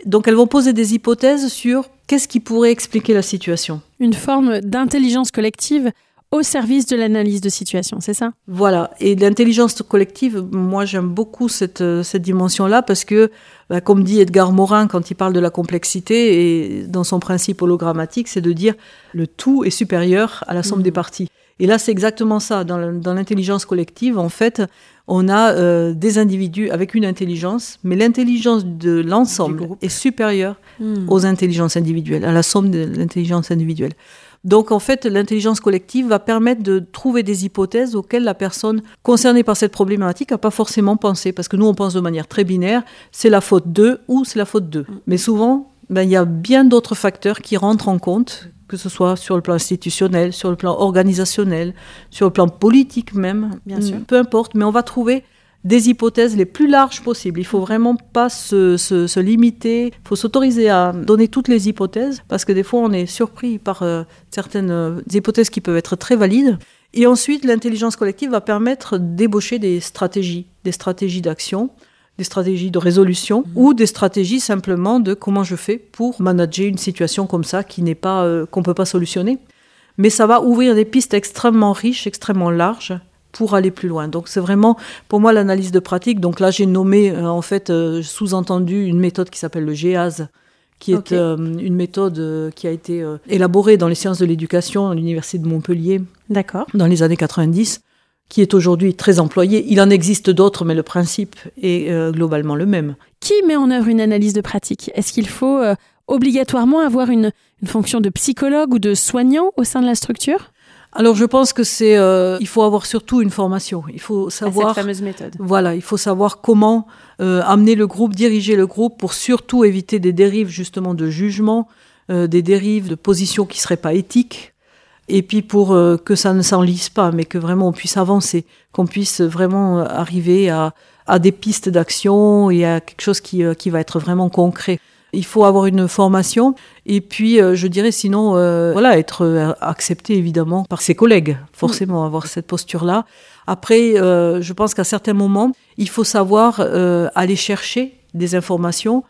Donc elles vont poser des hypothèses sur qu'est-ce qui pourrait expliquer la situation. Une forme d'intelligence collective au service de l'analyse de situation, c'est ça? Voilà. Et l'intelligence collective, moi j'aime beaucoup cette, euh, cette dimension-là parce que bah, comme dit Edgar Morin quand il parle de la complexité, et dans son principe hologrammatique, c'est de dire le tout est supérieur à la somme Mhm. des parties. Et là, c'est exactement ça. Dans l'intelligence collective, en fait, on a euh, des individus avec une intelligence, mais l'intelligence de l'ensemble est supérieure Hmm. aux intelligences individuelles, à la somme de l'intelligence individuelle. Donc en fait, l'intelligence collective va permettre de trouver des hypothèses auxquelles la personne concernée par cette problématique n'a pas forcément pensé. Parce que nous, on pense de manière très binaire, c'est la faute d'eux ou c'est la faute d'eux. Mais souvent, ben, il y a bien d'autres facteurs qui rentrent en compte, que ce soit sur le plan institutionnel, sur le plan organisationnel, sur le plan politique même. Bien sûr. Peu importe, mais on va trouver des hypothèses les plus larges possibles. Il faut vraiment pas se, se- se limiter. Il faut s'autoriser à donner toutes les hypothèses parce que des fois on est surpris par euh, certaines euh, hypothèses qui peuvent être très valides. Et ensuite, l'intelligence collective va permettre d'ébaucher des stratégies, des stratégies d'action, des stratégies de résolution ou des stratégies simplement de comment je fais pour manager une situation comme ça qui n'est pas euh, qu'on peut pas solutionner. Mais ça va ouvrir des pistes extrêmement riches, extrêmement larges pour aller plus loin. Donc c'est vraiment pour moi l'analyse de pratique. Donc là j'ai nommé euh, en fait euh, sous-entendu une méthode qui s'appelle le GEAS qui est euh, une méthode qui a été élaborée dans les sciences de l'éducation à l'université de Montpellier D'accord. dans les années 90, qui est aujourd'hui très employée. Il en existe d'autres, mais le principe est globalement le même. Qui met en œuvre une analyse de pratique? Est-ce qu'il faut obligatoirement avoir une, une fonction de psychologue ou de soignant au sein de la structure? Alors je pense que c'est, euh, il faut avoir surtout une formation. Il faut à savoir. cette fameuse méthode Voilà, il faut savoir comment euh, amener le groupe, diriger le groupe pour surtout éviter des dérives justement de jugement, euh, des dérives de positions qui seraient pas éthiques, et puis pour euh, que ça ne s'enlise pas, mais que vraiment on puisse avancer, qu'on puisse vraiment euh, arriver à, à des pistes d'action et à quelque chose qui, euh, qui va être vraiment concret. Il faut avoir une formation et puis euh, je dirais sinon euh, voilà être euh, accepté évidemment par ses collègues forcément avoir cette posture là après, je pense qu'à certains moments, il faut savoir aller chercher des informations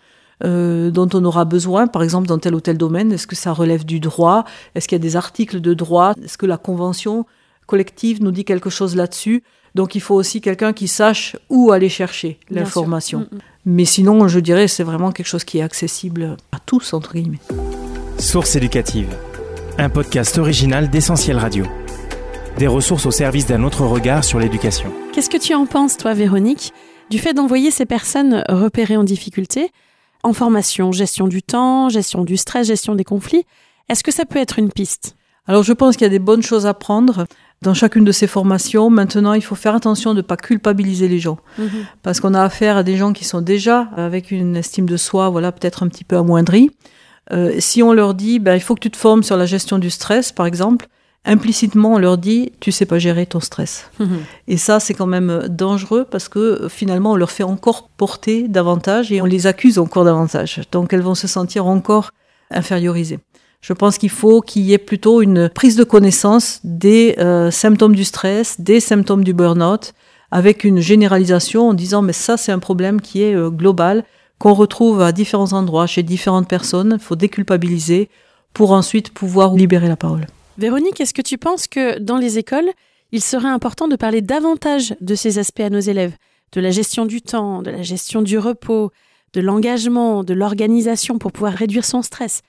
euh, dont on aura besoin, par exemple dans tel ou tel domaine. Est-ce que ça relève du droit? Est-ce qu'il y a des articles de droit? Est-ce que la convention collective nous dit quelque chose là-dessus? Donc il faut aussi quelqu'un qui sache où aller chercher Bien sûr. l'information. Mais sinon, je dirais, c'est vraiment quelque chose qui est accessible à tous, entre guillemets. Source éducative. Un podcast original d'Essentiel Radio. Des ressources au service d'un autre regard sur l'éducation. Qu'est-ce que tu en penses, toi, Véronique, du fait d'envoyer ces personnes repérées en difficulté en formation, gestion du temps, gestion du stress, gestion des conflits? Est-ce que ça peut être une piste? Alors je pense qu'il y a des bonnes choses à prendre dans chacune de ces formations. Maintenant, il faut faire attention de ne pas culpabiliser les gens. Parce qu'on a affaire à des gens qui sont déjà avec une estime de soi, voilà, peut-être un petit peu amoindrie. Euh, si on leur dit, ben, il faut que tu te formes sur la gestion du stress, par exemple, implicitement, on leur dit, tu sais pas gérer ton stress. Et ça, c'est quand même dangereux parce que finalement, on leur fait encore porter davantage et on les accuse encore davantage. Donc, elles vont se sentir encore infériorisées. Je pense qu'il faut qu'il y ait plutôt une prise de connaissance des euh, symptômes du stress, des symptômes du burn-out, avec une généralisation en disant mais ça c'est un problème qui est euh, global, qu'on retrouve à différents endroits, chez différentes personnes. Il faut déculpabiliser pour ensuite pouvoir libérer la parole. Véronique, est-ce que tu penses que dans les écoles, il serait important de parler davantage de ces aspects à nos élèves? De la gestion du temps, de la gestion du repos, de l'engagement, de l'organisation pour pouvoir réduire son stress?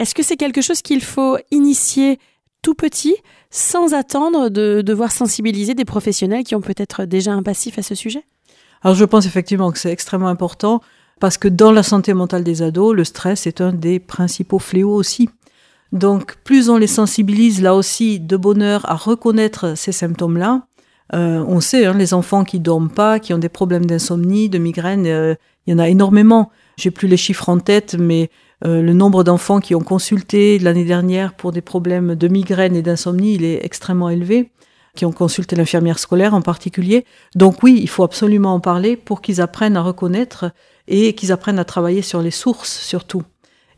Est-ce que c'est quelque chose qu'il faut initier tout petit sans attendre de devoir sensibiliser des professionnels qui ont peut-être déjà un passif à ce sujet? Alors je pense effectivement que c'est extrêmement important parce que dans la santé mentale des ados, le stress est un des principaux fléaux aussi. Donc plus on les sensibilise là aussi de bonheur à reconnaître ces symptômes-là, euh, on sait, hein, les enfants qui dorment pas, qui ont des problèmes d'insomnie, de migraine, euh, il y en a énormément. J'ai plus les chiffres en tête, mais euh, le nombre d'enfants qui ont consulté l'année dernière pour des problèmes de migraine et d'insomnie, il est extrêmement élevé, qui ont consulté l'infirmière scolaire en particulier. Donc oui, il faut absolument en parler pour qu'ils apprennent à reconnaître et qu'ils apprennent à travailler sur les sources surtout.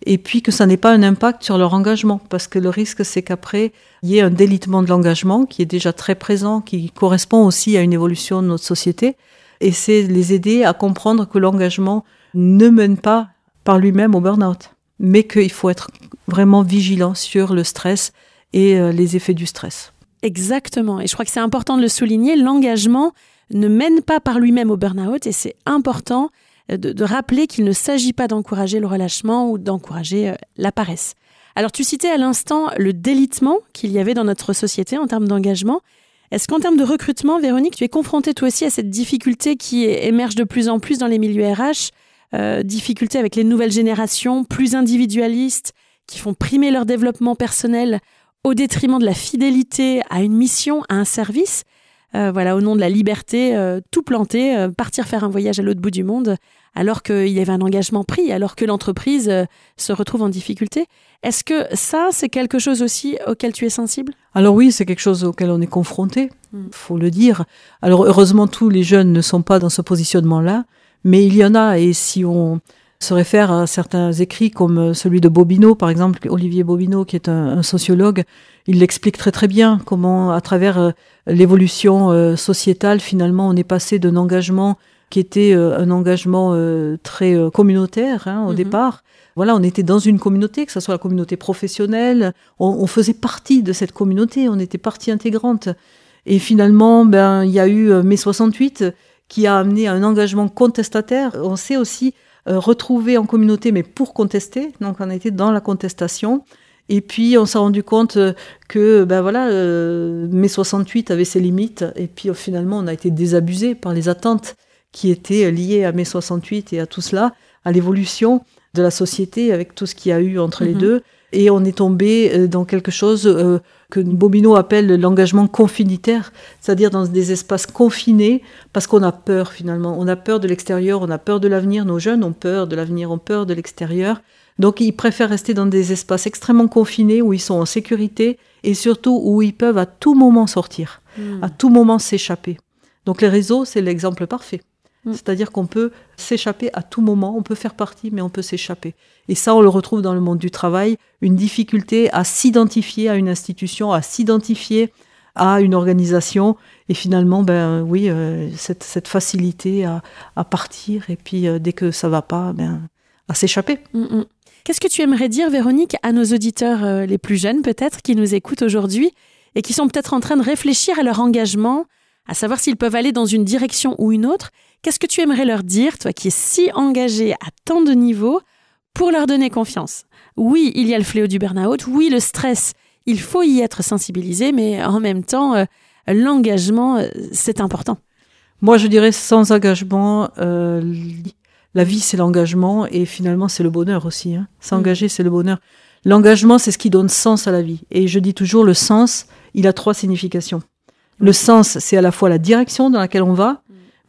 Et puis que ça n'ait pas un impact sur leur engagement, parce que le risque c'est qu'après, il y ait un délitement de l'engagement qui est déjà très présent, qui correspond aussi à une évolution de notre société, et c'est les aider à comprendre que l'engagement ne mène pas par lui-même au burn-out, mais qu'il faut être vraiment vigilant sur le stress et euh, les effets du stress. Exactement. Et je crois que c'est important de le souligner. L'engagement ne mène pas par lui-même au burn-out et c'est important de, rappeler qu'il ne s'agit pas d'encourager le relâchement ou d'encourager la paresse. Alors tu citais à l'instant le délitement qu'il y avait dans notre société en termes d'engagement. Est-ce qu'en termes de recrutement, Véronique, tu es confrontée toi aussi à cette difficulté qui émerge de plus en plus dans les milieux RH, euh, difficulté avec les nouvelles générations plus individualistes, qui font primer leur développement personnel au détriment de la fidélité à une mission, à un service euh, voilà, au nom de la liberté, euh, tout planter, euh, partir faire un voyage à l'autre bout du monde, alors qu'il y avait un engagement pris, alors que l'entreprise se retrouve en difficulté. Est-ce que ça, c'est quelque chose aussi auquel tu es sensible? Alors oui, c'est quelque chose auquel on est confronté, hmm. faut le dire. Alors heureusement, tous les jeunes ne sont pas dans ce positionnement-là, mais il y en a, et si on se réfère à certains écrits comme celui de Bobineau, par exemple, Olivier Bobineau, qui est un sociologue, il l'explique très très bien comment, à travers euh, l'évolution euh, sociétale, finalement, on est passé d'un engagement qui était euh, un engagement très communautaire hein, au mhm. départ. Voilà, on était dans une communauté, que ce soit la communauté professionnelle, on, faisait partie de cette communauté, on était partie intégrante. Et finalement, ben, il y a eu mai 68 qui a amené à un engagement contestataire. On s'est aussi retrouvé en communauté, mais pour contester. Donc, on était dans la contestation. Et puis on s'est rendu compte euh, que ben voilà, euh, mai 68 avait ses limites. Et puis finalement, on a été désabusé par les attentes qui étaient liées à mai 68 et à tout cela, à l'évolution de la société avec tout ce qu'il y a eu entre les mhm. deux. Et on est tombé euh, dans quelque chose que Bobino appelle l'engagement confinitaire, c'est-à-dire dans des espaces confinés, parce qu'on a peur finalement. On a peur de l'extérieur, on a peur de l'avenir. Nos jeunes ont peur de l'avenir, ont peur de l'extérieur. Donc ils préfèrent rester dans des espaces extrêmement confinés où ils sont en sécurité et surtout où ils peuvent à tout moment sortir, hmm. à tout moment s'échapper. Donc les réseaux, c'est l'exemple parfait. Hmm. C'est-à-dire qu'on peut s'échapper à tout moment, on peut faire partie, mais on peut s'échapper. Et ça, on le retrouve dans le monde du travail, une difficulté à s'identifier à une institution, à s'identifier à une organisation, et finalement, ben oui, euh, cette, facilité à, partir, et puis euh, dès que ça va pas, ben à s'échapper. Hmm, Qu'est-ce que tu aimerais dire, Véronique, à nos auditeurs euh, les plus jeunes peut-être qui nous écoutent aujourd'hui et qui sont peut-être en train de réfléchir à leur engagement, à savoir s'ils peuvent aller dans une direction ou une autre? Qu'est-ce que tu aimerais leur dire, toi qui es si engagé à tant de niveaux, pour leur donner confiance? Oui, il y a le fléau du burn-out, oui, le stress, il faut y être sensibilisé, mais en même temps, euh, l'engagement, euh, c'est important. Moi, je dirais sans engagement, la vie, c'est l'engagement et finalement, c'est le bonheur aussi. Hein. S'engager, mm. c'est le bonheur. L'engagement, c'est ce qui donne sens à la vie. Et je dis toujours, le sens, il a trois significations. Le sens, c'est à la fois la direction dans laquelle on va.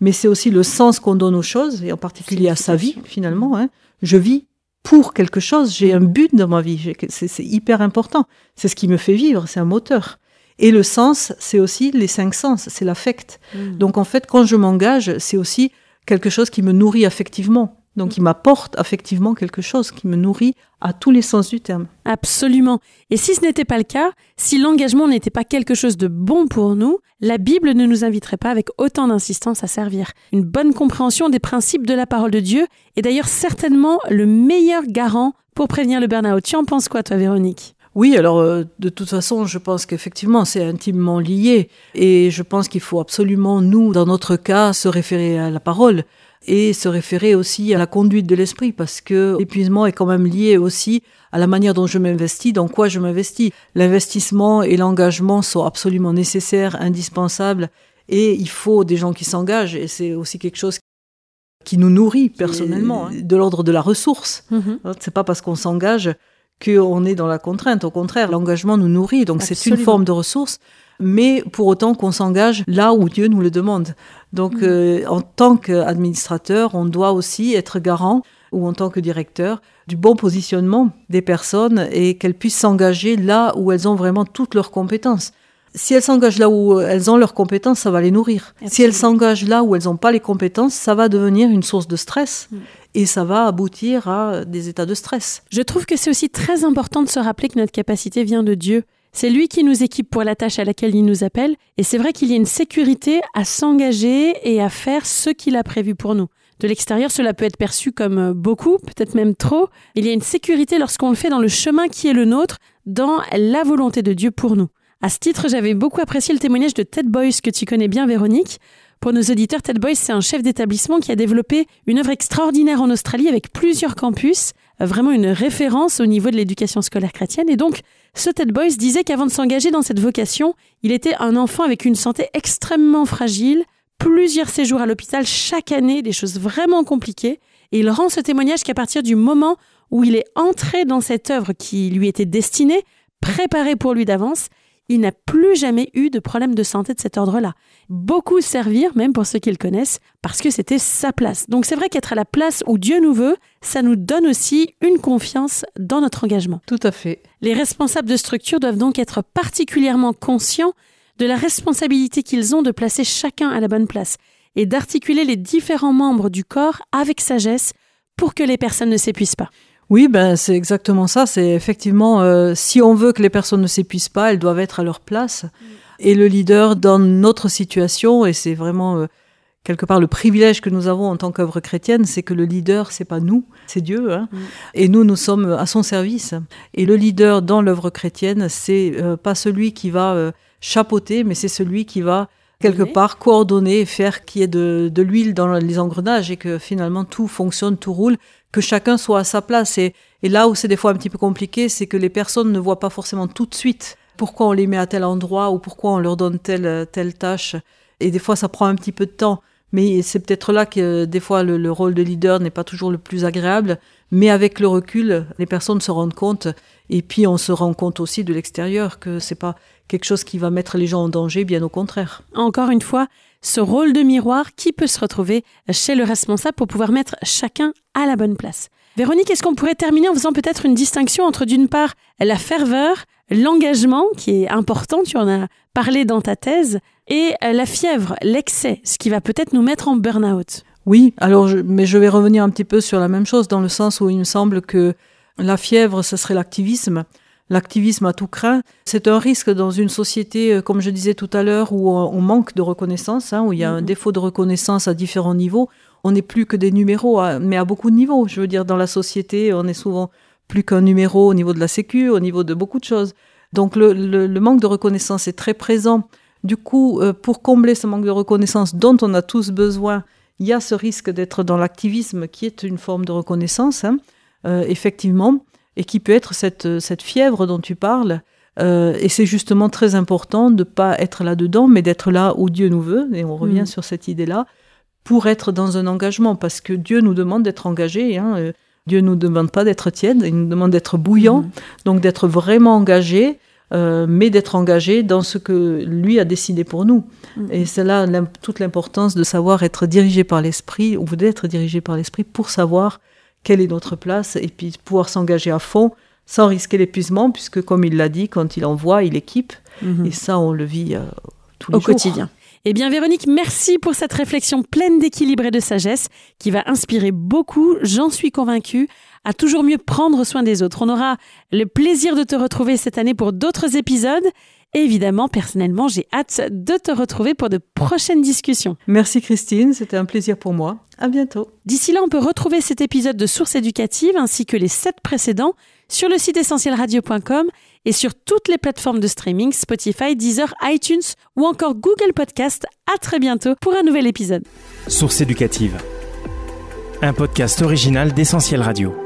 Mais c'est aussi le sens qu'on donne aux choses, et en particulier à sa vie, finalement. Hein. Je vis pour quelque chose, j'ai un but dans ma vie, c'est hyper important. C'est ce qui me fait vivre, c'est un moteur. Et le sens, c'est aussi les cinq sens, c'est l'affect. Mm. Donc en fait, quand je m'engage, c'est aussi quelque chose qui me nourrit affectivement. Donc, qui m'apporte affectivement quelque chose, qui me nourrit à tous les sens du terme. Absolument. Et si ce n'était pas le cas, si l'engagement n'était pas quelque chose de bon pour nous, la Bible ne nous inviterait pas avec autant d'insistance à servir. Une bonne compréhension des principes de la parole de Dieu est d'ailleurs certainement le meilleur garant pour prévenir le burn-out. Tu en penses quoi, toi, Véronique? Oui, alors euh, de toute façon, je pense qu'effectivement, c'est intimement lié. Et je pense qu'il faut absolument, nous, dans notre cas, se référer à la parole et se référer aussi à la conduite de l'esprit, parce que l'épuisement est quand même lié aussi à la manière dont je m'investis, dans quoi je m'investis. L'investissement et l'engagement sont absolument nécessaires, indispensables, et il faut des gens qui s'engagent, et c'est aussi quelque chose qui nous nourrit personnellement, hein, de l'ordre de la ressource. Mm-hmm. C'est pas parce qu'on s'engage qu'on est dans la contrainte. Au contraire, l'engagement nous nourrit, donc c'est une forme de ressource, mais pour autant qu'on s'engage là où Dieu nous le demande. Donc, mm. euh, en tant qu'administrateur, on doit aussi être garant, ou en tant que directeur, du bon positionnement des personnes et qu'elles puissent s'engager là où elles ont vraiment toutes leurs compétences. Si elles s'engagent là où elles ont leurs compétences, ça va les nourrir. Si elles s'engagent là où elles n'ont pas les compétences, ça va devenir une source de stress. Mm et ça va aboutir à des états de stress. Je trouve que c'est aussi très important de se rappeler que notre capacité vient de Dieu. C'est lui qui nous équipe pour la tâche à laquelle il nous appelle, et c'est vrai qu'il y a une sécurité à s'engager et à faire ce qu'il a prévu pour nous. De l'extérieur, cela peut être perçu comme beaucoup, peut-être même trop. Il y a une sécurité lorsqu'on le fait dans le chemin qui est le nôtre, dans la volonté de Dieu pour nous. À ce titre, j'avais beaucoup apprécié le témoignage de Ted Boyce que tu connais bien, Véronique. Pour nos auditeurs, Ted Boyce, c'est un chef d'établissement qui a développé une œuvre extraordinaire en Australie avec plusieurs campus, euh, vraiment une référence au niveau de l'éducation scolaire chrétienne. Et donc, ce Ted Boyce disait qu'avant de s'engager dans cette vocation, il était un enfant avec une santé extrêmement fragile, plusieurs séjours à l'hôpital chaque année, des choses vraiment compliquées. Et il rend ce témoignage qu'à partir du moment où il est entré dans cette œuvre qui lui était destinée, préparée pour lui d'avance, il n'a plus jamais eu de problème de santé de cet ordre-là. Beaucoup servirent, même pour ceux qui le connaissent, parce que c'était sa place. Donc c'est vrai qu'être à la place où Dieu nous veut, ça nous donne aussi une confiance dans notre engagement. Tout à fait. Les responsables de structure doivent donc être particulièrement conscients de la responsabilité qu'ils ont de placer chacun à la bonne place et d'articuler les différents membres du corps avec sagesse pour que les personnes ne s'épuisent pas. Oui, ben c'est exactement ça. C'est effectivement, euh, si on veut que les personnes ne s'épuisent pas, elles doivent être à leur place. Mm. Et le leader dans notre situation, et c'est vraiment euh, quelque part le privilège que nous avons en tant qu'œuvre chrétienne, c'est que le leader, c'est pas nous, c'est Dieu. Hein. Mm. Et nous, nous sommes à son service. Et le leader dans l'œuvre chrétienne, c'est euh, pas celui qui va chapeauter, mais c'est celui qui va quelque part coordonner et faire qu'il y ait de, de l'huile dans les engrenages et que finalement tout fonctionne, tout roule, que chacun soit à sa place. Et, et là où c'est des fois un petit peu compliqué, c'est que les personnes ne voient pas forcément tout de suite pourquoi on les met à tel endroit ou pourquoi on leur donne telle, telle tâche. Et des fois, ça prend un petit peu de temps. Mais c'est peut-être là que des fois le, rôle de leader n'est pas toujours le plus agréable. Mais avec le recul, les personnes se rendent compte. Et puis on se rend compte aussi de l'extérieur que c'est pas quelque chose qui va mettre les gens en danger, bien au contraire. Encore une fois, ce rôle de miroir qui peut se retrouver chez le responsable pour pouvoir mettre chacun à la bonne place? Véronique, est-ce qu'on pourrait terminer en faisant peut-être une distinction entre d'une part la ferveur, l'engagement qui est important, tu en as parlé dans ta thèse, et la fièvre, l'excès, ce qui va peut-être nous mettre en burn-out? Oui, alors mais je vais revenir un petit peu sur la même chose dans le sens où il me semble que la fièvre, ce serait l'activisme l'activisme à tout craint. C'est un risque dans une société, euh, comme je disais tout à l'heure, où on manque de reconnaissance, hein, où il y a un mm-hmm. défaut de reconnaissance à différents niveaux. On n'est plus que des numéros, mais à beaucoup de niveaux. Je veux dire, dans la société, on est souvent plus qu'un numéro au niveau de la sécu, au niveau de beaucoup de choses. Donc le, manque de reconnaissance est très présent. Du coup, euh, pour combler ce manque de reconnaissance dont on a tous besoin, il y a ce risque d'être dans l'activisme qui est une forme de reconnaissance, hein, euh, effectivement et qui peut être cette, cette fièvre dont tu parles. Euh, et c'est justement très important de ne pas être là-dedans, mais d'être là où Dieu nous veut, et on revient mm. sur cette idée-là, pour être dans un engagement, parce que Dieu nous demande d'être engagé. Hein, euh, Dieu ne nous demande pas d'être tiède, il nous demande d'être bouillant, mm. donc d'être vraiment engagé, euh, mais d'être engagé dans ce que lui a décidé pour nous. Mm. Et c'est là toute l'importance de savoir être dirigé par l'esprit, ou d'être dirigé par l'esprit pour savoir quelle est notre place et puis pouvoir s'engager à fond sans risquer l'épuisement, puisque comme il l'a dit, quand il envoie, il équipe. Mhm. Et ça, on le vit euh, tous les Au quotidien. Eh bien, Véronique, merci pour cette réflexion pleine d'équilibre et de sagesse qui va inspirer beaucoup, j'en suis convaincue, à toujours mieux prendre soin des autres. On aura le plaisir de te retrouver cette année pour d'autres épisodes évidemment, personnellement, j'ai hâte de te retrouver pour de prochaines discussions. Merci Christine, c'était un plaisir pour moi. À bientôt. D'ici là, on peut retrouver cet épisode de Sources éducatives ainsi que les sept précédents sur le site essentielradio.com et sur toutes les plateformes de streaming Spotify, Deezer, iTunes ou encore Google Podcast. À très bientôt pour un nouvel épisode. Sources éducatives. Un podcast original d'Essentiel Radio.